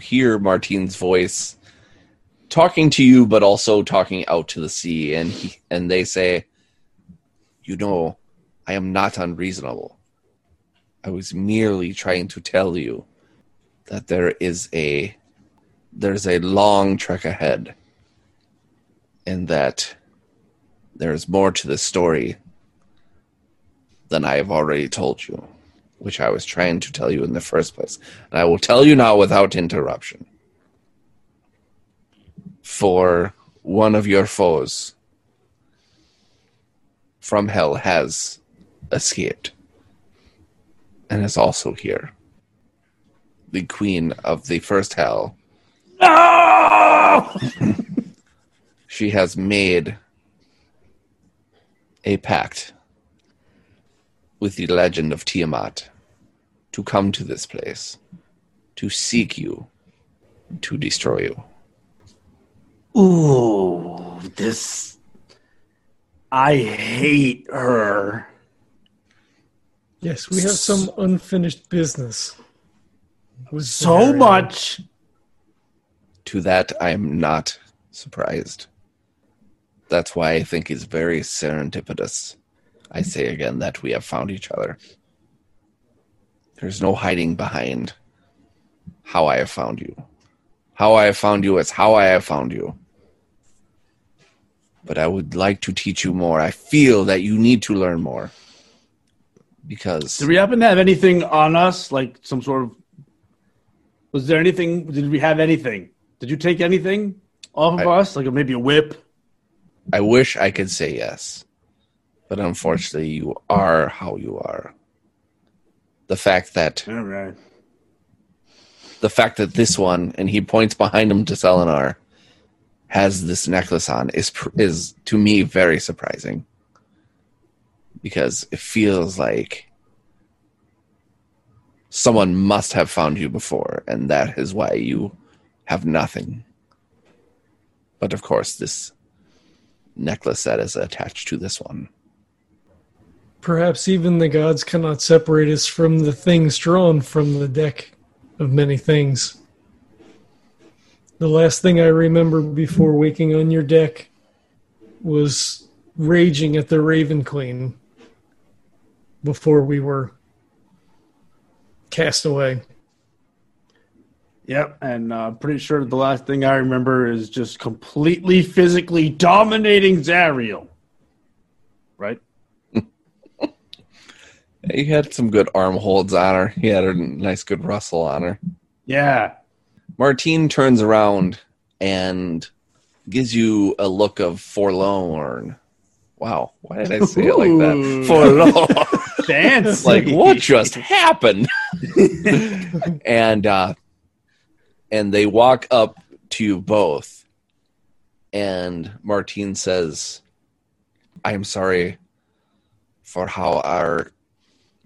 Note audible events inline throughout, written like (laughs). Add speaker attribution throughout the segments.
Speaker 1: Hear Martine's voice talking to you, but also talking out to the sea, and he, and they say, "You know, I am not unreasonable. I was merely trying to tell you that there is a there's a long trek ahead, and that there is more to the story than I have already told you." Which I was trying to tell you in the first place. And I will tell you now without interruption for one of your foes from hell has escaped and is also here. The queen of the first hell.
Speaker 2: No! (laughs)
Speaker 1: She has made a pact with the legend of Tiamat to come to this place, to seek you, to destroy you.
Speaker 2: Ooh, this. I hate her.
Speaker 3: Yes, we have some unfinished business. with
Speaker 2: So
Speaker 3: Valerian.
Speaker 2: much.
Speaker 1: To that, I am not surprised. That's why I think he's very serendipitous. I say again that we have found each other. There's no hiding behind how I have found you. How I have found you is how I have found you. But I would like to teach you more. I feel that you need to learn more. Because
Speaker 2: Did we happen to have anything on us? Like some sort of. Was there anything? Did we have anything? Did you take anything off of
Speaker 1: I-
Speaker 2: us? Like maybe a whip?
Speaker 1: I wish I could say yes, but unfortunately, you are how you are. The fact that
Speaker 2: All right.
Speaker 1: the fact that this one, and he points behind him to Selenar, has this necklace on is is to me very surprising because it feels like someone must have found you before, and that is why you have nothing. But of course, this necklace that is attached to this one.
Speaker 3: Perhaps even the gods cannot separate us from the things drawn from the deck of many things. The last thing I remember before waking on your deck was raging at the Raven Queen before we were cast away.
Speaker 2: Yep, and uh, pretty sure the last thing I remember is just completely physically dominating Zariel. Right?
Speaker 1: He had some good arm holds on her. He had a nice, good rustle on her.
Speaker 2: Yeah.
Speaker 1: Martine turns around and gives you a look of forlorn. Wow, why did I say it like that? Forlorn. (laughs)
Speaker 2: Fancy. (laughs)
Speaker 1: like what just happened? (laughs) and uh, and they walk up to you both, and Martine says, "I am sorry for how our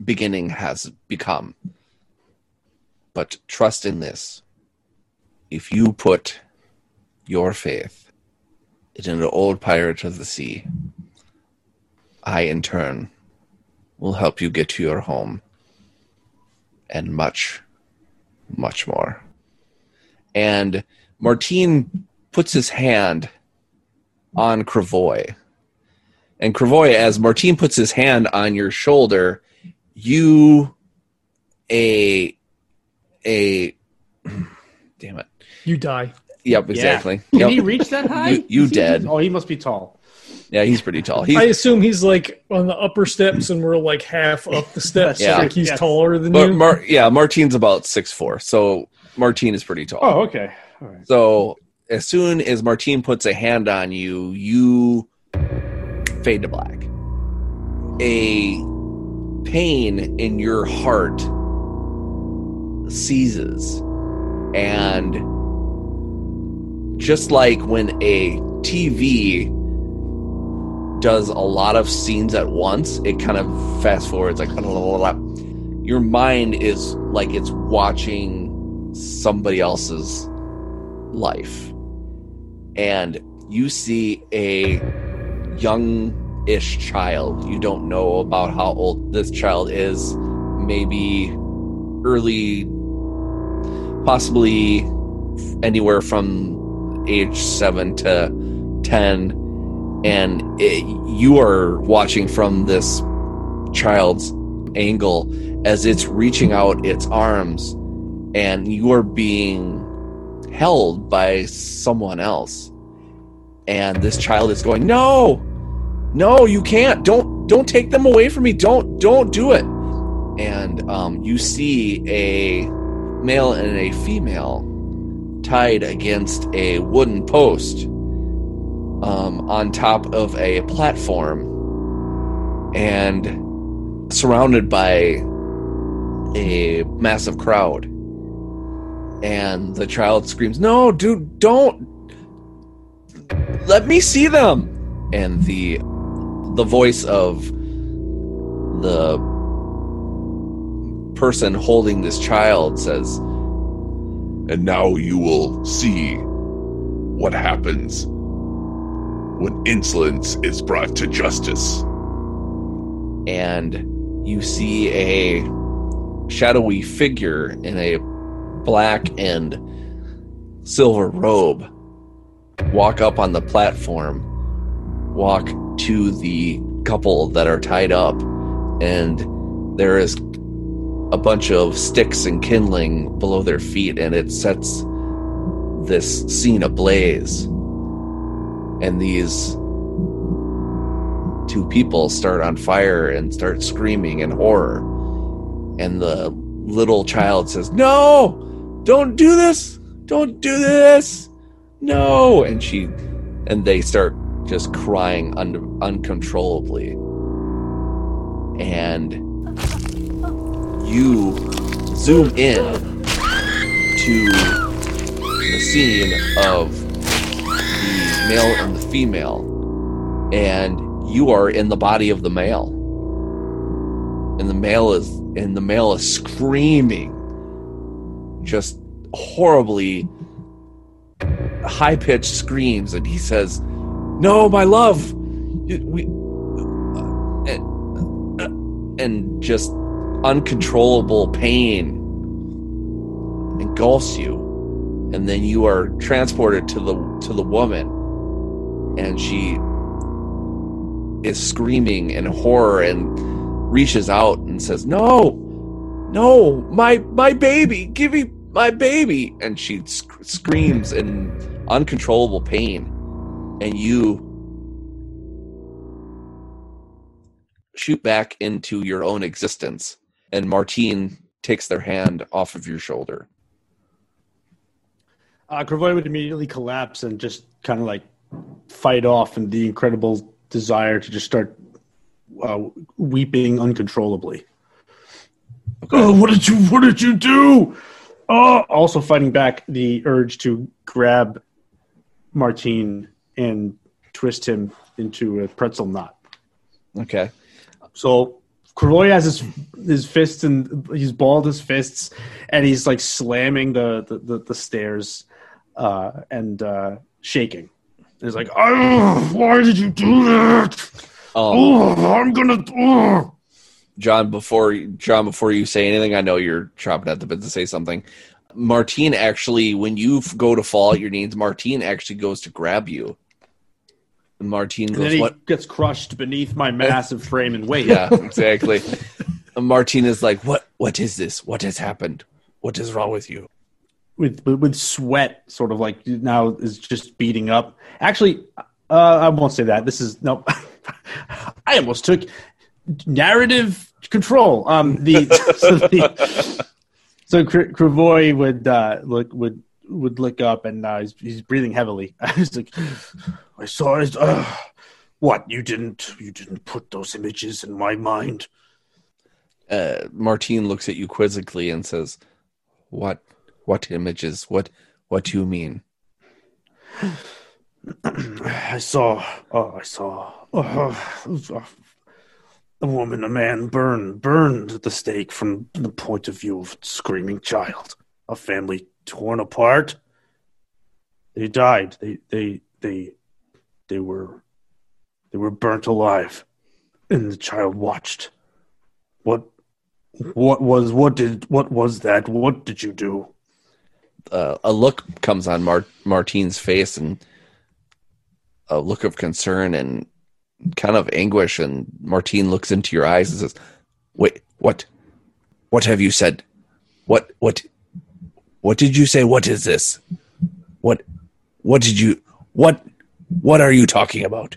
Speaker 1: beginning has become, but trust in this. If you put your faith in an old pirate of the sea, I in turn." will help you get to your home and much, much more. And Martine puts his hand on Kravoy. And Kravoy, as Martine puts his hand on your shoulder, you a a (sighs) damn it.
Speaker 3: You die.
Speaker 1: Yep, exactly.
Speaker 2: Can
Speaker 1: Yep.
Speaker 2: he reach that high?
Speaker 1: You- you
Speaker 2: Is he-
Speaker 1: dead.
Speaker 2: Oh, he must be tall.
Speaker 1: Yeah, he's pretty tall. He's
Speaker 3: I assume he's like on the upper steps and we're like half up the steps.
Speaker 1: Yeah.
Speaker 3: Like he's
Speaker 2: Yes.
Speaker 3: taller than
Speaker 1: but
Speaker 3: you.
Speaker 1: Mar- yeah, Martine's about six four, so Martine is pretty tall.
Speaker 2: Oh, okay. All right.
Speaker 1: So as soon as Martine puts a hand on you, you fade to black. A pain in your heart seizes. And just like when a TV does a lot of scenes at once, it kind of fast forwards like your mind is like it's watching somebody else's life and you see a young-ish child. You don't know about how old this child is. Maybe early possibly anywhere from age seven to ten, and it, you are watching from this child's angle as it's reaching out its arms, and you are being held by someone else, and this child is going, "No, no, you can't! Don't, don't take them away from me! Don't, don't do it!" And um, you see a male and a female tied against a wooden post um, on top of a platform and surrounded by a massive crowd. And the child screams, No, dude, don't! Let me see them! And the the voice of the person holding this child says,
Speaker 4: And now you will see what happens when insolence is brought to justice.
Speaker 1: and you see a shadowy figure in a black and silver robe walk up on the platform, walk to the couple that are tied up, and there is a bunch of sticks and kindling below their feet, and it sets this scene ablaze. And these two people start on fire and start screaming in horror. And the little child says, No, don't do this. Don't do this. No. And she, and they start just crying un- uncontrollably. And you zoom in to the scene of the male and the female. And you are in the body of the male. And the male is and the male is screaming just horribly high pitched screams. And he says no my love. We uh, and, uh, and just uncontrollable pain engulfs you and then you are transported to the to the woman and she is screaming in horror and reaches out and says no no my my baby give me my baby. And she sc- screams in uncontrollable pain and you shoot back into your own existence and martine takes their hand off of your shoulder
Speaker 2: Uh, Kravoy would immediately collapse and just kind of like fight off and the incredible desire to just start uh, weeping uncontrollably. Oh, what did you? What did you do? Oh, also fighting back the urge to grab Martine and twist him into a pretzel knot.
Speaker 1: okay
Speaker 2: So Croy has his his fists and he's balled his fists, and he's like slamming the the, the, the stairs uh, and uh, shaking. He's like, "Oh, why did you do that?
Speaker 1: um,
Speaker 2: Oh, I'm gonna." Oh.
Speaker 1: John, before John, before you say anything, I know you're chopping at the bit to say something. Martine actually, when you go to fall at your knees, Martine actually goes to grab you. And Martine
Speaker 2: And then he
Speaker 1: "What?"
Speaker 2: gets crushed beneath my (laughs) massive frame and weight.
Speaker 1: Yeah, exactly. and Martine is like, "What? What is this? What has happened? What is wrong with you?"
Speaker 2: with with sweat, sort of like now is just beating up. Actually, uh, I won't say that. This is no. (laughs) I almost took narrative control. Um, the (laughs) so, the, so Kravoy would uh, look would would look up and uh, he's, he's breathing heavily. (laughs) he's like, I saw it. Uh, what you didn't you didn't put those images in my mind.
Speaker 1: Uh, Martine looks at you quizzically and says, "What? What images? What? What do you mean?" (clears throat)
Speaker 2: I saw, oh, I saw uh, a woman, a man burned, burned at the stake from the point of view of a screaming child, a family torn apart. They died. They, they, they, they were, they were burnt alive, and the child watched. What, what was, what did, what was that? What did you do?
Speaker 1: uh, a look comes on Mar- Martine's face and a look of concern and kind of anguish. And Martine looks into your eyes and says, "Wait, what? What have you said? What? What? What did you say? What is this? What? What did you? What? What are you talking about?"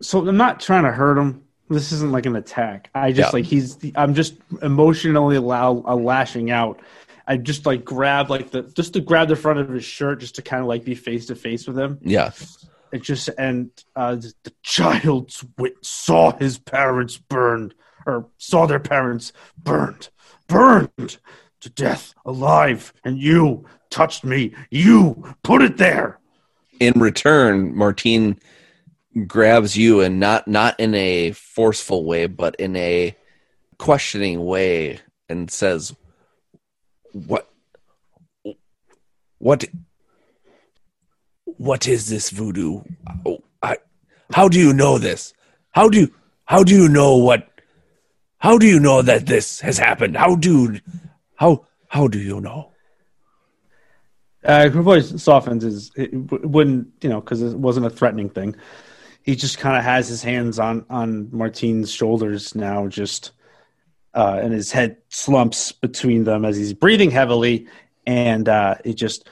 Speaker 2: So I'm not trying to hurt him. This isn't like an attack. I just
Speaker 1: Yeah.
Speaker 2: like he's. I'm just emotionally allow, uh, lashing out. I just like grab like the just to grab the front of his shirt just to kind of like be face to face with him.
Speaker 1: Yeah,
Speaker 2: It just and uh, the child's wit saw his parents burned or saw their parents burned, burned to death alive, and you touched me. You put it there.
Speaker 1: in return, Martine grabs you and not not in a forceful way, but in a questioning way, and says, "What? What? What is this voodoo? Oh, I, how do you know this? How do how do you know what? How do you know that this has happened? How do how how do you know?"
Speaker 2: Uh, her voice softens. His it wouldn't you know because it wasn't a threatening thing. He just kind of has his hands on on Martine's shoulders now, just uh, and his head slumps between them as he's breathing heavily, and uh, it just.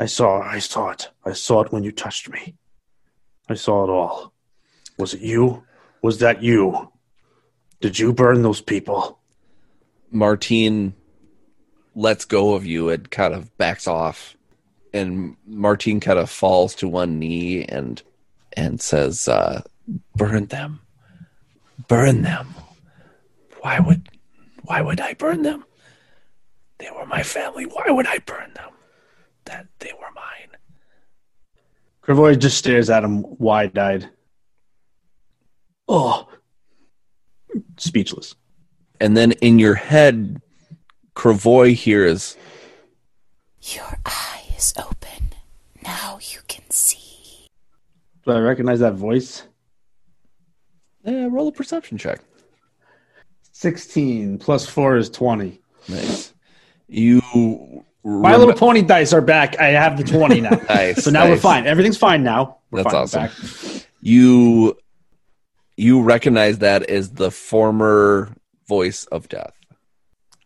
Speaker 2: I saw. I saw it. I saw it when you touched me. I saw it all. Was it you? Was that you? Did you burn those people?
Speaker 1: Martine lets go of you and kind of backs off. And Martine kind of falls to one knee and and says uh burn them. Burn them. Why would why would I burn them? They were my family. Why would I burn them? That they were mine.
Speaker 2: Kravoy just stares at him wide eyed. Oh, speechless.
Speaker 1: and then in your head Kravoy hears
Speaker 5: Your eye is open. Now you can see.
Speaker 2: Do I recognize that voice?
Speaker 1: Yeah, roll a perception check
Speaker 2: 16 plus 4 is 20.
Speaker 1: nice you
Speaker 2: My little pony dice are back. I have the 20 now. (laughs)
Speaker 1: Nice,
Speaker 2: so now we're fine. Everything's fine now. We're
Speaker 1: That's
Speaker 2: fine.
Speaker 1: Awesome.
Speaker 2: back.
Speaker 1: you you recognize that as the former voice of death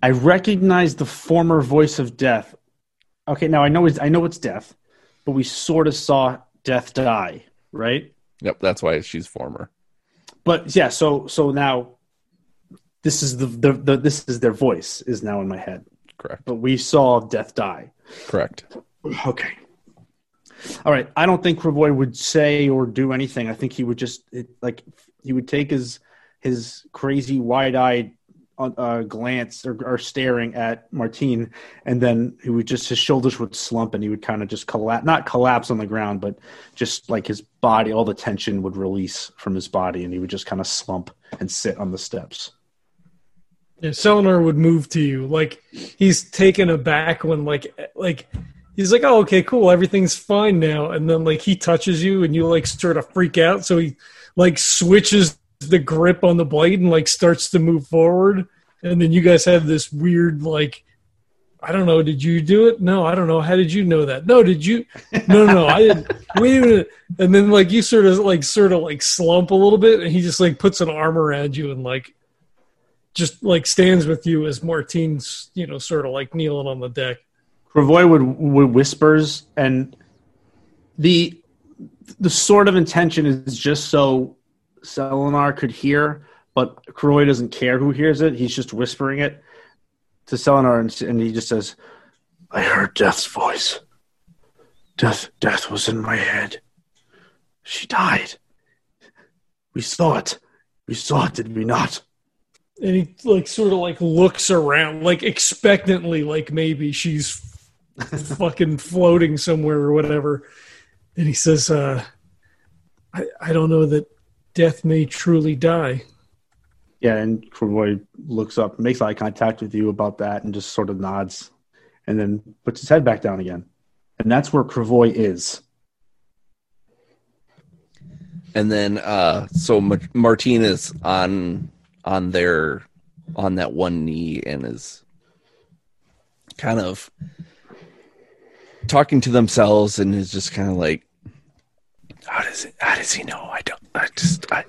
Speaker 2: I recognize the former voice of death. Okay, now I know it's I know it's death, but we sort of saw death die, right?
Speaker 1: yep that's why she's former
Speaker 2: But yeah, so so now this is the, the, the this is their voice is now in my head.
Speaker 1: correct
Speaker 2: But we saw death die.
Speaker 1: correct
Speaker 2: Okay. All right. I don't think Kravoy would say or do anything. I think he would just it, like he would take his his crazy wide-eyed uh, glance or, or staring at Martine, and then he would just his shoulders would slump and he would kind of just collapse, not collapse on the ground, but just like his body, all the tension would release from his body, and he would just kind of slump and sit on the steps.
Speaker 3: Yeah, Selenar would move to you. Like he's taken aback when like like he's like, oh okay, cool, everything's fine now, and then like he touches you and you like sort of freak out, so he like switches the grip on the blade and like starts to move forward, and then you guys have this weird like. I don't know. Did you do it? No, I don't know. How did you know that? No, did you? No, no, no I didn't. Wait a minute. And then like you sort of like sort of like slump a little bit, and he just like puts an arm around you and like just like stands with you as Martine's, you know, sort of like kneeling on the deck.
Speaker 2: Kravoy would, would whispers, and the the sort of intention is just so Selenar could hear, but Kravoy doesn't care who hears it. He's just whispering it to Selenar, and, and he just says, "I heard Death's voice. Death, Death was in my head. She died. We saw it. We saw it, did we not?"
Speaker 3: And he like sort of like looks around, like expectantly, like maybe she's (laughs) fucking floating somewhere or whatever. And he says, uh, I, I don't know that death may truly die.
Speaker 2: Yeah, and Kravoy looks up, makes eye contact with you about that, and just sort of nods, and then puts his head back down again. And that's where Kravoy is.
Speaker 1: and then uh so Ma- Martine is on on their on that one knee and is kind of talking to themselves and is just kind of like, how does it? How does he know? I don't. I just. I.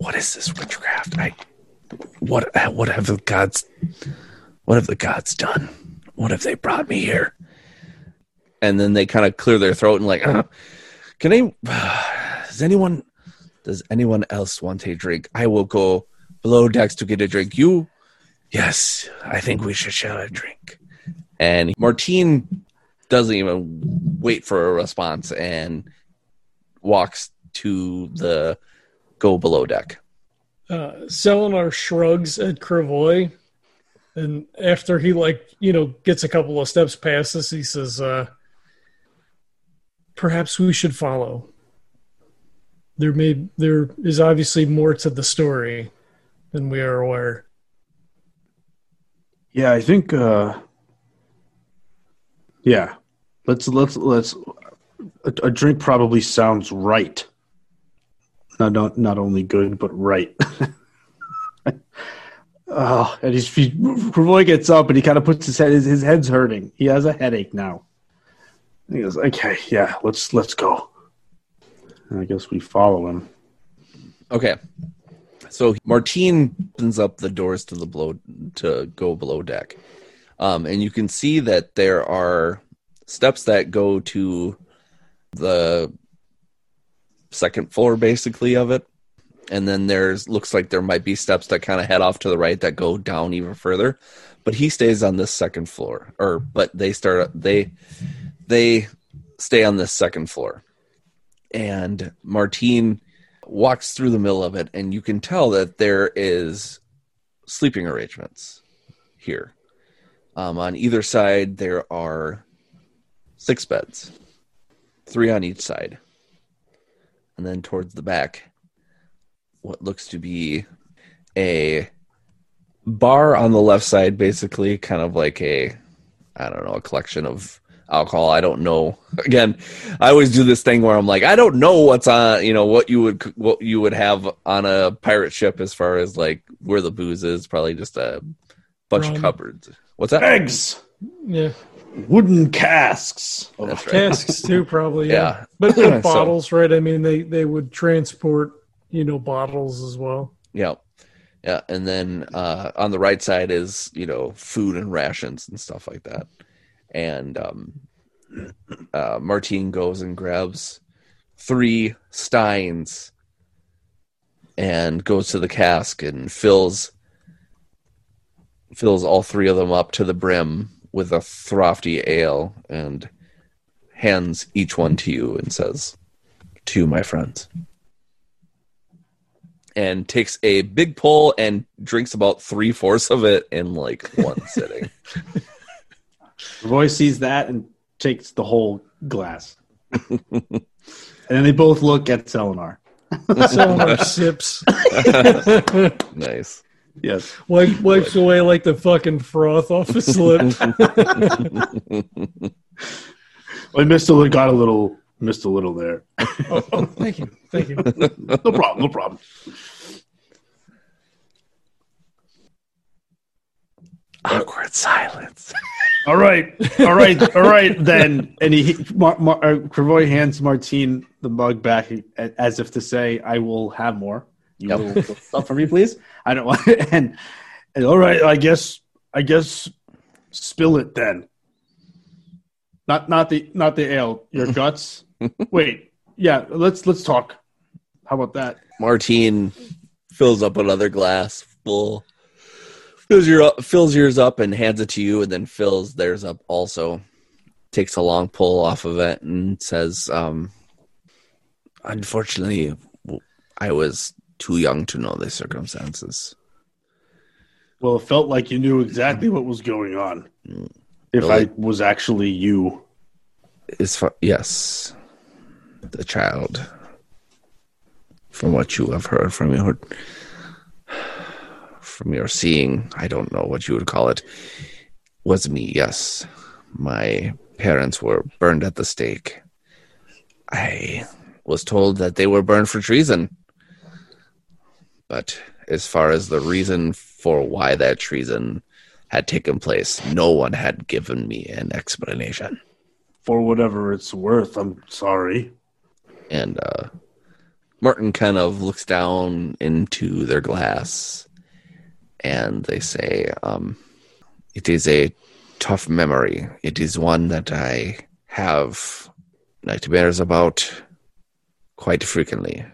Speaker 1: What is this witchcraft? I. What? What have the gods? What have the gods done? What have they brought me here? And then they kind of clear their throat and like, uh, can I? (sighs) Does anyone? Does anyone else want a drink? I will go below decks to get a drink. You? Yes, I think we should share a drink. And Martine doesn't even wait for a response and walks to the go below deck.
Speaker 3: Uh, Selenar shrugs at Kravoy, and after he like you know gets a couple of steps past us, he says, uh, "Perhaps we should follow." There may there is obviously more to the story than we are aware.
Speaker 2: Yeah, I think. uh Yeah, let's let's let's. A, a drink probably sounds right. Not not not only good, but right. (laughs) oh, and he's he, Roy gets up and he kind of puts his head. His, his head's hurting. He has a headache now. He goes, "Okay, yeah, let's let's go." And I guess we follow him.
Speaker 1: Okay. So Martine opens up the doors to the below to go below deck. Um, and you can see that there are steps that go to the second floor basically of it. And then there's looks like there might be steps that kind of head off to the right that go down even further. But he stays on this second floor. Or but they start they they stay on this second floor. And Martine walks through the middle of it, and you can tell that there is sleeping arrangements here. Um, on either side, there are six beds, three on each side. And then towards the back, what looks to be a bar on the left side, basically, kind of like a, I don't know, a collection of alcohol. I don't know. (laughs) Again, I always do this thing where I'm like, I don't know what's on, you know, what you would what you would have on a pirate ship as far as like where the booze is. Probably just a bunch
Speaker 3: Rum.
Speaker 1: of cupboards. What's that?
Speaker 2: Eggs,
Speaker 3: Yeah,
Speaker 2: wooden casks.
Speaker 1: That's right.
Speaker 3: casks too, (laughs) probably. Yeah,
Speaker 1: Yeah.
Speaker 3: but, (laughs)
Speaker 1: So-
Speaker 3: but bottles, right? I mean, they they would transport you know bottles as well.
Speaker 1: Yeah. Yeah. And then uh, on the right side is, you know, food and rations and stuff like that. And um, uh, Martine goes and grabs three steins and goes to the cask and fills fills all three of them up to the brim with a throfty ale and hands each one to you and says, To my friends and takes a big pull and drinks about three fourths of it in like one (laughs) sitting.
Speaker 2: Roy sees that and takes the whole glass. (laughs) and then they both look at Selenar.
Speaker 3: Selenar (laughs) sips,
Speaker 1: nice.
Speaker 2: Yes.
Speaker 3: wipe, wipes away like the fucking froth off his (laughs) lip.
Speaker 2: Well, missed a little, got a little, missed a little there.
Speaker 3: oh, oh, thank you, thank you. (laughs)
Speaker 2: No problem. No problem.
Speaker 1: Awkward silence. (laughs)
Speaker 2: All right, all right, all right. Then, and he, Mar, Mar, uh, Kravoy hands Martine the mug back as if to say, "I will have more. You
Speaker 1: Yep.
Speaker 2: will stuff for me, please." I don't want. (laughs) And, and all right, I guess, I guess, spill it then. Not, not the, not the ale. Your (laughs) guts. Wait, yeah. Let's let's talk. How about that?
Speaker 1: Martine fills up another glass full. Fills your fills yours up and hands it to you, and then fills theirs up also. Takes a long pull off of it and says, um, "Unfortunately, I was too young to know the circumstances.
Speaker 2: Well, it felt like you knew exactly what was going on. Mm. If
Speaker 1: Really?
Speaker 2: I was actually you.
Speaker 1: Far yes, the child. From what you have heard from your from your seeing, I don't know what you would call it, was me. Yes, my parents were burned at the stake. I was told that they were burned for treason. But as far as the reason for why that treason had taken place, no one had given me an explanation.
Speaker 2: for whatever it's worth. I'm sorry.
Speaker 1: And uh, Martine kind of looks down into their glass and they say, um, It is a tough memory. It is one that I have nightmares about quite frequently.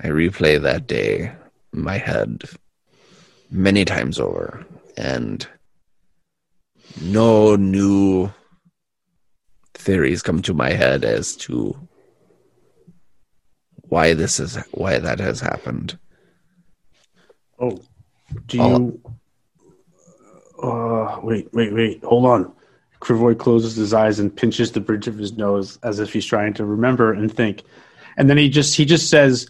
Speaker 1: I replay that day in my head many times over, and no new theories come to my head as to why this is why that has happened.
Speaker 2: Oh, do you? Uh, wait, wait, wait. Hold on. Krivoy closes his eyes and pinches the bridge of his nose as if he's trying to remember and think, and then he just he just says,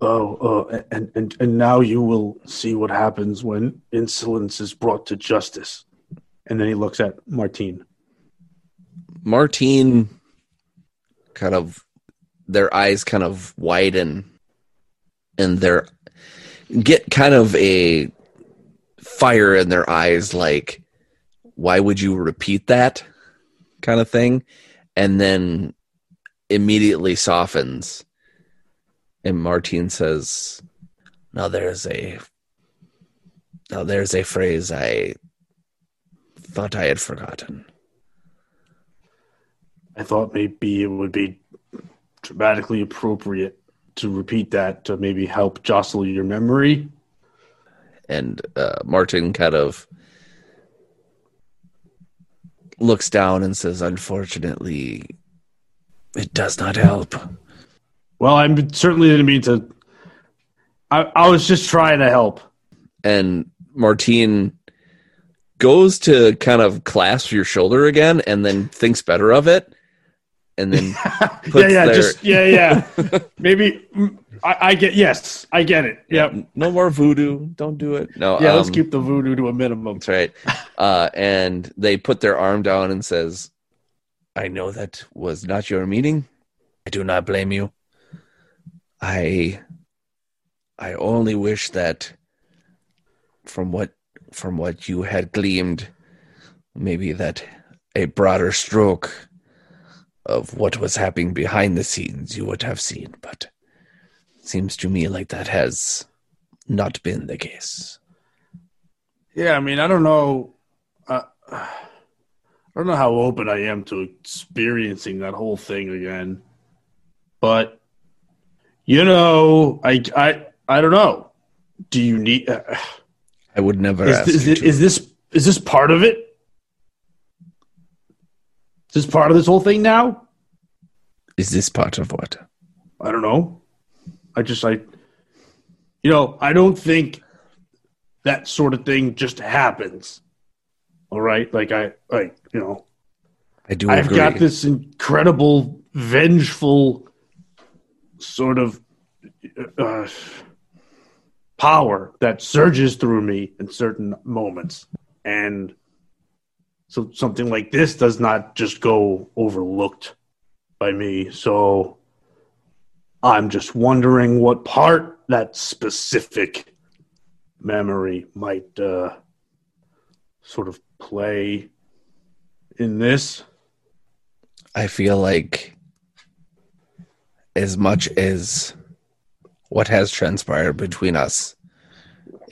Speaker 2: "Oh, uh, and and and now you will see what happens when insolence is brought to justice." And then he looks at Martine.
Speaker 1: Martine kind of their eyes kind of widen and they're get kind of a fire in their eyes like why would you repeat that kind of thing and then immediately softens and Martine says now there's a now there's a phrase I thought I had forgotten
Speaker 2: I thought maybe it would be dramatically appropriate to repeat that to maybe help jostle your memory.
Speaker 1: and uh, Martine kind of looks down and says, "Unfortunately, it does not help."
Speaker 2: Well, I certainly didn't mean to. I, I was just trying to help.
Speaker 1: And Martine goes to kind of clasp your shoulder again, and then thinks better of it, and then (laughs)
Speaker 2: yeah, yeah,
Speaker 1: their-
Speaker 2: just yeah, yeah. (laughs) maybe I, I get yes, I get it. Yep.
Speaker 1: no more voodoo. Don't do it. No,
Speaker 2: Yeah, let's
Speaker 1: um,
Speaker 2: keep the voodoo to a minimum.
Speaker 1: That's right. Uh, and they put their arm down and says, "I know that was not your meaning. I do not blame you. I, I only wish that, from what from what you had gleamed, maybe that a broader stroke of what was happening behind the scenes you would have seen. But seems to me like that has not been the case."
Speaker 2: Yeah, I mean, I don't know. Uh, I don't know how open I am to experiencing that whole thing again, but you know, I I I don't know. Do you need? Uh, (sighs)
Speaker 1: I would never
Speaker 2: is,
Speaker 1: ask
Speaker 2: is,
Speaker 1: you
Speaker 2: it-
Speaker 1: to.
Speaker 2: is this is this part of it? Is this part of this whole thing now?
Speaker 1: Is this part of what?
Speaker 2: I don't know. I just I, you know, I don't think that sort of thing just happens. All right, like I like you know.
Speaker 1: I do
Speaker 2: I've
Speaker 1: agree.
Speaker 2: got this incredible, vengeful sort of uh, power that surges through me in certain moments. And so something like this does not just go overlooked by me. So I'm just wondering what part that specific memory might uh, sort of play in this.
Speaker 1: I feel like as much as what has transpired between us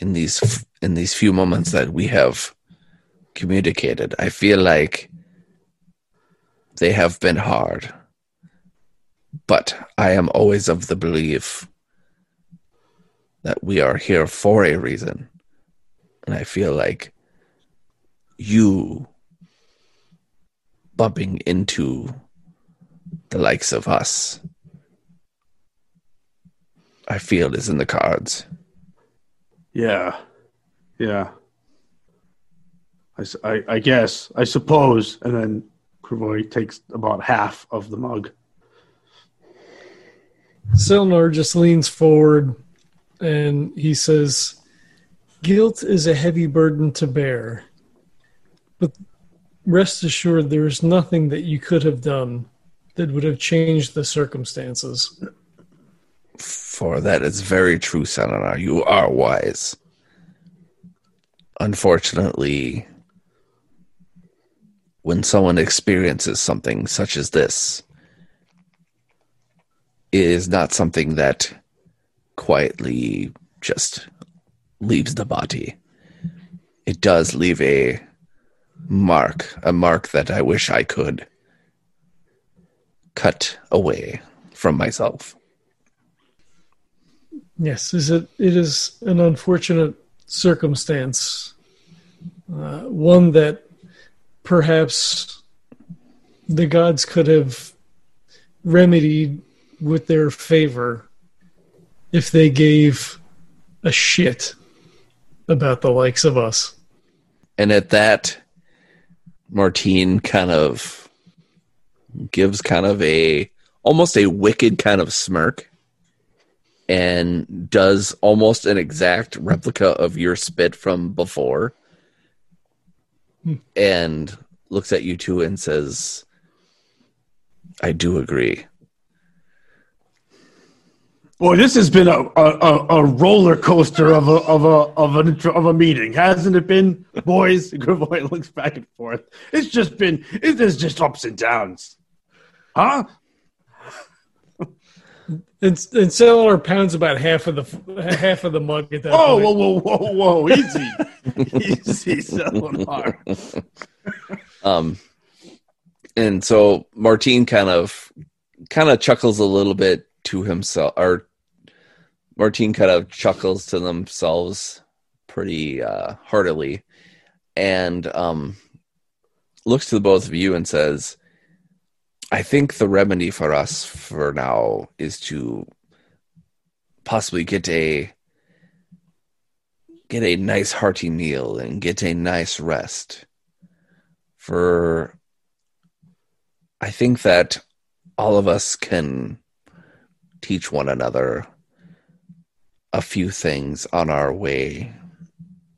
Speaker 1: in these in these few moments that we have communicated, I feel like they have been hard. But I am always of the belief that we are here for a reason. And I feel like you bumping into the likes of us, I feel is in the cards.
Speaker 2: Yeah, yeah. I I guess I suppose, and then Krivoy takes about half of the mug.
Speaker 3: Selenar just leans forward and he says, Guilt is a heavy burden to bear. But rest assured, there is nothing that you could have done that would have changed the circumstances.
Speaker 1: For that is very true, Sananar. You are wise. Unfortunately, when someone experiences something such as this it is not something that quietly just leaves the body. It does leave a mark, a mark that I wish I could cut away from myself.
Speaker 3: Yes, is it? It is an unfortunate circumstance, uh, one that perhaps the gods could have remedied with their favor if they gave a shit about the likes of us.
Speaker 1: And at that, Martine kind of gives kind of a almost a wicked kind of smirk and does almost an exact replica of your spit from before hmm. and looks at you two and says I do agree.
Speaker 2: Boy, this has been a, a, a- a roller coaster of a of a of a of a meeting, hasn't it been, boys? (laughs) Gravoy looks back and forth. It's just been it is just ups and downs, huh?
Speaker 3: And and Cellar pounds about half of the half of the mug at that
Speaker 2: Oh,
Speaker 3: point.
Speaker 2: whoa, whoa, whoa, whoa! Easy, (laughs) easy, Selenar. (laughs)
Speaker 1: Um, and so Martine kind of kind of chuckles a little bit to himself, or Martine kind of chuckles to themselves pretty uh, heartily, and um, looks to the both of you and says, "I think the remedy for us for now is to possibly get a." Get a nice hearty meal and get a nice rest for I think that all of us can teach one another a few things on our way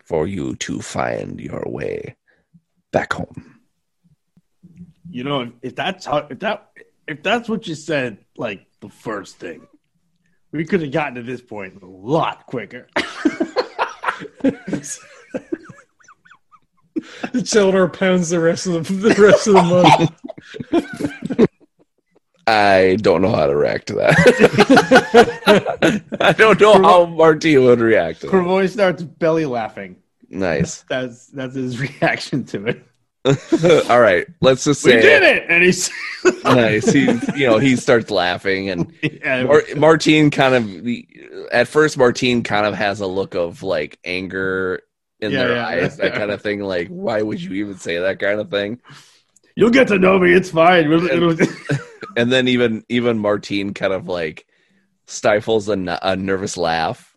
Speaker 1: for you to find your way back home.
Speaker 2: You know, if that's how if that if that's what you said, like the first thing, we could have gotten to this point a lot quicker.
Speaker 3: Cellar pounds the rest of the, the rest of the month.
Speaker 1: I don't know how to react to that. (laughs) I don't know how Martine would react to that.
Speaker 2: Starts belly laughing.
Speaker 1: Nice.
Speaker 2: That's that's his (laughs) reaction to it. (laughs)
Speaker 1: All right, let's just say We
Speaker 2: did it, and he's (laughs)
Speaker 1: nice. He, you know, he starts laughing, and (laughs)
Speaker 2: Yeah,
Speaker 1: Mar- Martine kind of at first Martine kind of has a look of like anger in
Speaker 2: Yeah,
Speaker 1: their
Speaker 2: yeah.
Speaker 1: eyes, that kind of thing. Like, why would you even say that kind of thing?
Speaker 2: You'll get to know me. It's fine. It'll-
Speaker 1: And then even even Martine kind of like stifles a, a nervous laugh,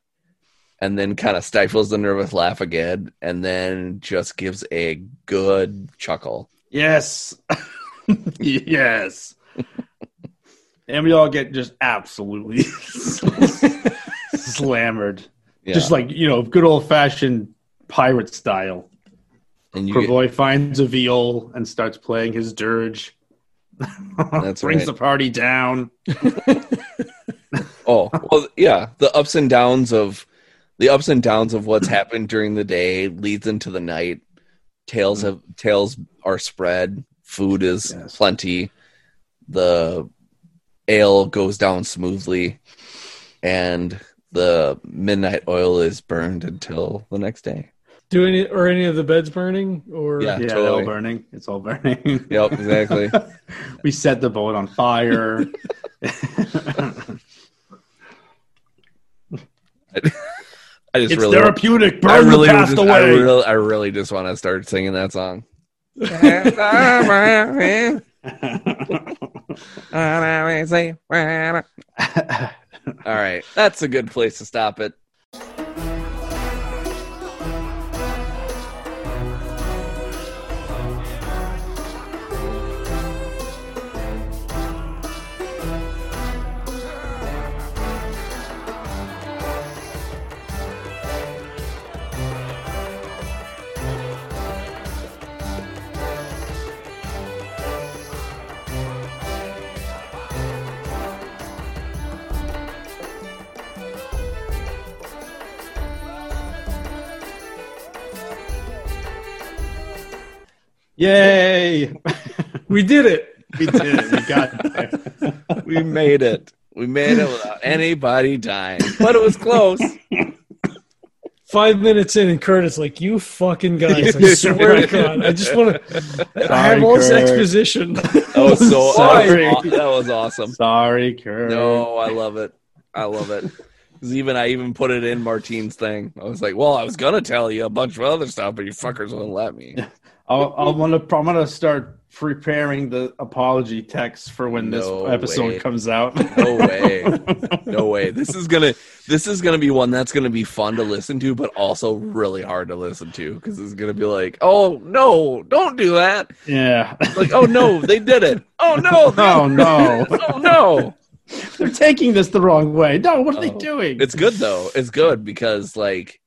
Speaker 1: and then kind of stifles the nervous laugh again, and then just gives a good chuckle.
Speaker 2: yes, (laughs) yes. And we all get just absolutely (laughs) slammered,
Speaker 1: Yeah.
Speaker 2: just like you know, good old fashioned pirate style.
Speaker 1: and you get,
Speaker 2: finds a viol and starts playing his dirge.
Speaker 1: That's (laughs)
Speaker 2: Brings
Speaker 1: right.
Speaker 2: the party down.
Speaker 1: Oh, well, yeah. The ups and downs of the ups and downs of what's (clears throat) happened during the day leads into the night. Tales mm. have tales are spread. Food is
Speaker 2: Yes.
Speaker 1: plenty. The ale goes down smoothly, and the midnight oil is burned until the next day.
Speaker 3: Do any or any of the beds burning or
Speaker 1: Yeah.
Speaker 2: Yeah,
Speaker 1: totally.
Speaker 2: all burning. It's all burning. (laughs)
Speaker 1: Yep, exactly. (laughs)
Speaker 2: we set the boat on fire. (laughs)
Speaker 1: I just
Speaker 2: it's
Speaker 1: really,
Speaker 2: therapeutic. Burn
Speaker 1: I really,
Speaker 2: the past
Speaker 1: just, I really, I really just want to start singing that song. (laughs) All right, that's a good place to stop it.
Speaker 2: Yay!
Speaker 3: We did it.
Speaker 2: we did it. We got there. (laughs)
Speaker 1: We made it. We made it without anybody dying, but it was close.
Speaker 3: Five minutes in, and Curtis like, "You fucking guys! I (laughs) swear to God, I just want to. I have all this
Speaker 2: Kurt.
Speaker 3: exposition.
Speaker 1: That was so (laughs)
Speaker 2: Sorry.
Speaker 1: that was, awesome.
Speaker 2: Sorry, Kurt.
Speaker 1: No, I love it. I love it. 'Cause even I even put it in Martine's thing. I was like, "Well, I was gonna tell you a bunch of other stuff, but you fuckers wouldn't let me."
Speaker 2: I'll, I'll wanna, I'm gonna start preparing the apology text for when
Speaker 1: No
Speaker 2: this episode
Speaker 1: way.
Speaker 2: comes out.
Speaker 1: No way. No (laughs) way. This is gonna this is gonna be one that's gonna be fun to listen to, but also really hard to listen to because it's gonna be like, "Oh no, don't do that!"
Speaker 2: yeah.
Speaker 1: Like, "Oh no, they did it! (laughs) Oh no,
Speaker 2: Oh no, (laughs)
Speaker 1: oh no!"
Speaker 2: they're taking this the wrong way. No, what are they
Speaker 1: Oh.
Speaker 2: doing?
Speaker 1: It's good though. It's good because like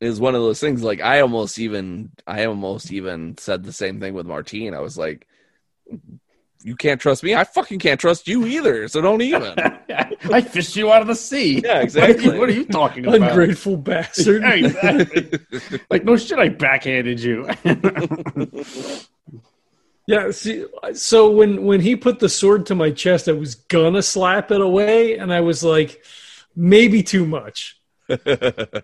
Speaker 1: is one of those things like I almost even I almost even said the same thing with Martine. I was like you can't trust me. I fucking can't trust you either. So don't even. (laughs)
Speaker 2: I fished you out of the sea.
Speaker 1: Yeah,
Speaker 2: What are
Speaker 1: exactly.
Speaker 2: you, what are you talking about?
Speaker 3: Ungrateful bastard.
Speaker 2: Yeah, exactly. (laughs) like no shit, I backhanded you. (laughs)
Speaker 3: Yeah, see, so when when he put the sword to my chest, I was gonna slap it away, and I was like, maybe too much.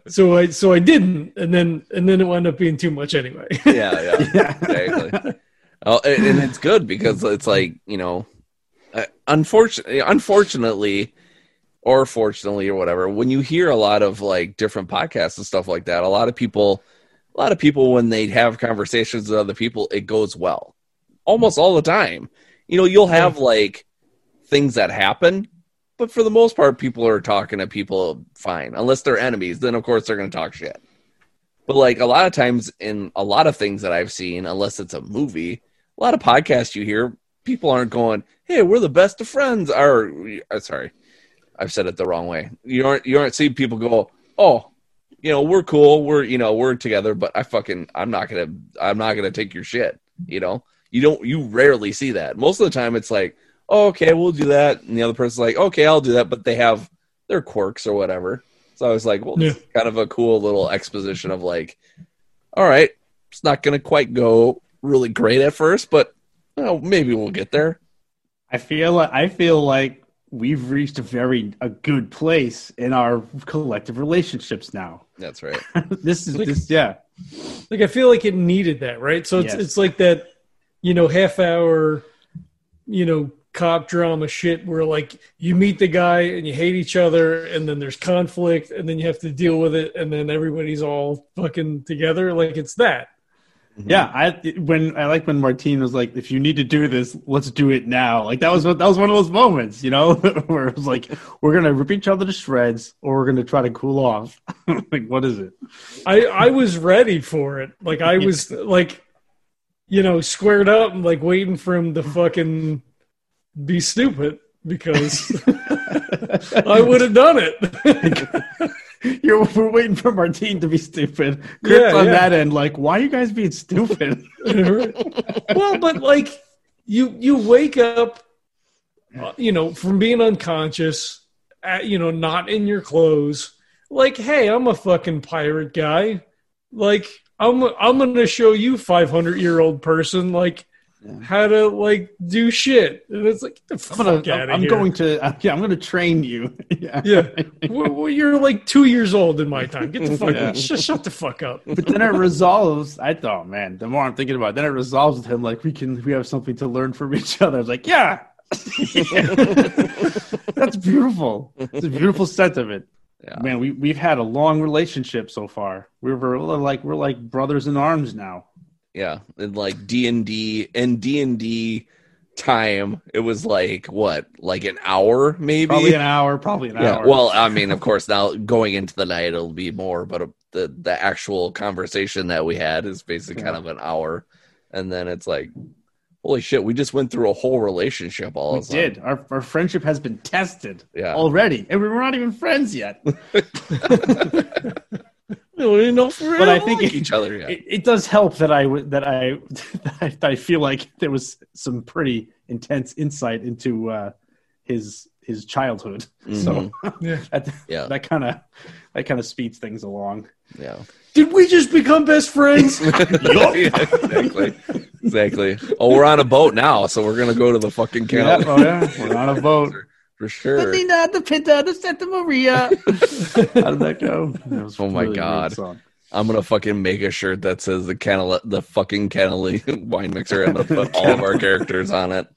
Speaker 3: So I so I didn't, and then and then it wound up being too much anyway. (laughs)
Speaker 1: yeah, yeah, exactly. Oh, and, and it's good because it's like you know, uh, unfortunately, unfortunately, or fortunately, or whatever. When you hear a lot of like different podcasts and stuff like that, a lot of people, a lot of people, when they have conversations with other people, it goes well, almost all the time. You know, you'll have like things that happen, but for the most part, people are talking to people fine, unless they're enemies. Then of course they're going to talk shit. But like a lot of times in a lot of things that I've seen, unless it's a movie, a lot of podcasts you hear, people aren't going, "Hey, we're the best of friends." Or, uh, sorry, I've said it the wrong way. You aren't you aren't seeing people go, "Oh, you know, we're cool, we're you know, we're together," but I fucking I'm not gonna I'm not gonna take your shit. You know, you don't you rarely see that. Most of the time, it's like, oh, "Okay, we'll do that," and the other person's like, "Okay, I'll do that," but they have their quirks or whatever. So I was like, well, it's kind of a cool little exposition of like, all right, it's not going to quite go really great at first, but you know, maybe we'll get there.
Speaker 2: I feel like I feel like we've reached a very a good place in our collective relationships now.
Speaker 1: That's right. (laughs)
Speaker 2: this is
Speaker 3: Like-
Speaker 2: this yeah.
Speaker 3: like I feel like it needed that, right? So it's
Speaker 2: Yes.
Speaker 3: it's like that, you know, half hour, you know, cop drama shit where like you meet the guy and you hate each other and then there's conflict and then you have to deal with it and then everybody's all fucking together. Like it's that. Mm-hmm.
Speaker 2: Yeah, I when I like when Martine was like, "If you need to do this, let's do it now." Like that was what that was one of those moments, you know, (laughs) where it was like, "We're gonna rip each other to shreds, or we're gonna try to cool off." (laughs) like, what is it?
Speaker 3: I I was ready for it. Like I was like, you know, squared up and like waiting for him to fucking be stupid because I would have done it. (laughs)
Speaker 2: You're we're waiting for Martine to be stupid. Kurt's
Speaker 3: Yeah,
Speaker 2: on
Speaker 3: yeah.
Speaker 2: that end, like, why are you guys being stupid? (laughs)
Speaker 3: well, but like you you wake up, uh, you know, from being unconscious, at, you know, not in your clothes. Like, hey, I'm a fucking pirate guy. Like, I'm I'm gonna show you 500 year old person like how to like do shit. And it's like get the
Speaker 2: I'm gonna,
Speaker 3: out of
Speaker 2: I'm
Speaker 3: here.
Speaker 2: going to, uh, yeah, I'm gonna train you. (laughs) yeah.
Speaker 3: Yeah. well, well, you're like two years old in my time. Get the fuck
Speaker 2: Yeah. (laughs)
Speaker 3: sh- shut the fuck up.
Speaker 2: But then it resolves. I thought, man, the more I'm thinking about it, then it resolves with him like we can we have something to learn from (laughs) each other. I was like, yeah. That's beautiful. It's a beautiful sentiment.
Speaker 1: Yeah.
Speaker 2: Man, we we've had a long relationship so far. We're, we're like we're like brothers in arms now.
Speaker 1: Yeah, and like D and D and D and D time, it was like what, like an hour maybe.
Speaker 2: Probably an hour, probably an
Speaker 1: yeah.
Speaker 2: hour.
Speaker 1: Well, I mean, of course, now going into the night it'll be more, but uh, the the actual conversation that we had is basically kind of an hour, and then it's like, holy shit, we just went through a whole relationship all
Speaker 2: we
Speaker 1: of a
Speaker 2: did. Our, our friendship has been tested
Speaker 1: Yeah.
Speaker 2: already, and we're not even friends yet. (laughs) (laughs)
Speaker 1: We know if we
Speaker 2: But I think
Speaker 1: like
Speaker 2: it-
Speaker 1: each other yet.
Speaker 2: it, it does help that I (laughs) that I that I feel like there was some pretty intense insight into uh, his his childhood. (laughs) So
Speaker 3: Yeah.
Speaker 2: that
Speaker 1: Yeah.
Speaker 2: that kind of that kind of speeds things along.
Speaker 1: yeah.
Speaker 3: Did we just become best friends? (laughs)
Speaker 1: yeah, exactly. exactly. Oh, we're on a boat now, so we're gonna go to the fucking
Speaker 2: Yeah, oh yeah, we're on a boat.
Speaker 1: For sure.
Speaker 2: Melina, the Pinta, the Santa Maria. (laughs) How did that go? That was
Speaker 1: Oh my
Speaker 2: really
Speaker 1: God. I'm gonna fucking make a shirt that says the canal, the fucking Canale (laughs) wine mixer, and I'll (laughs) put all of our characters on it.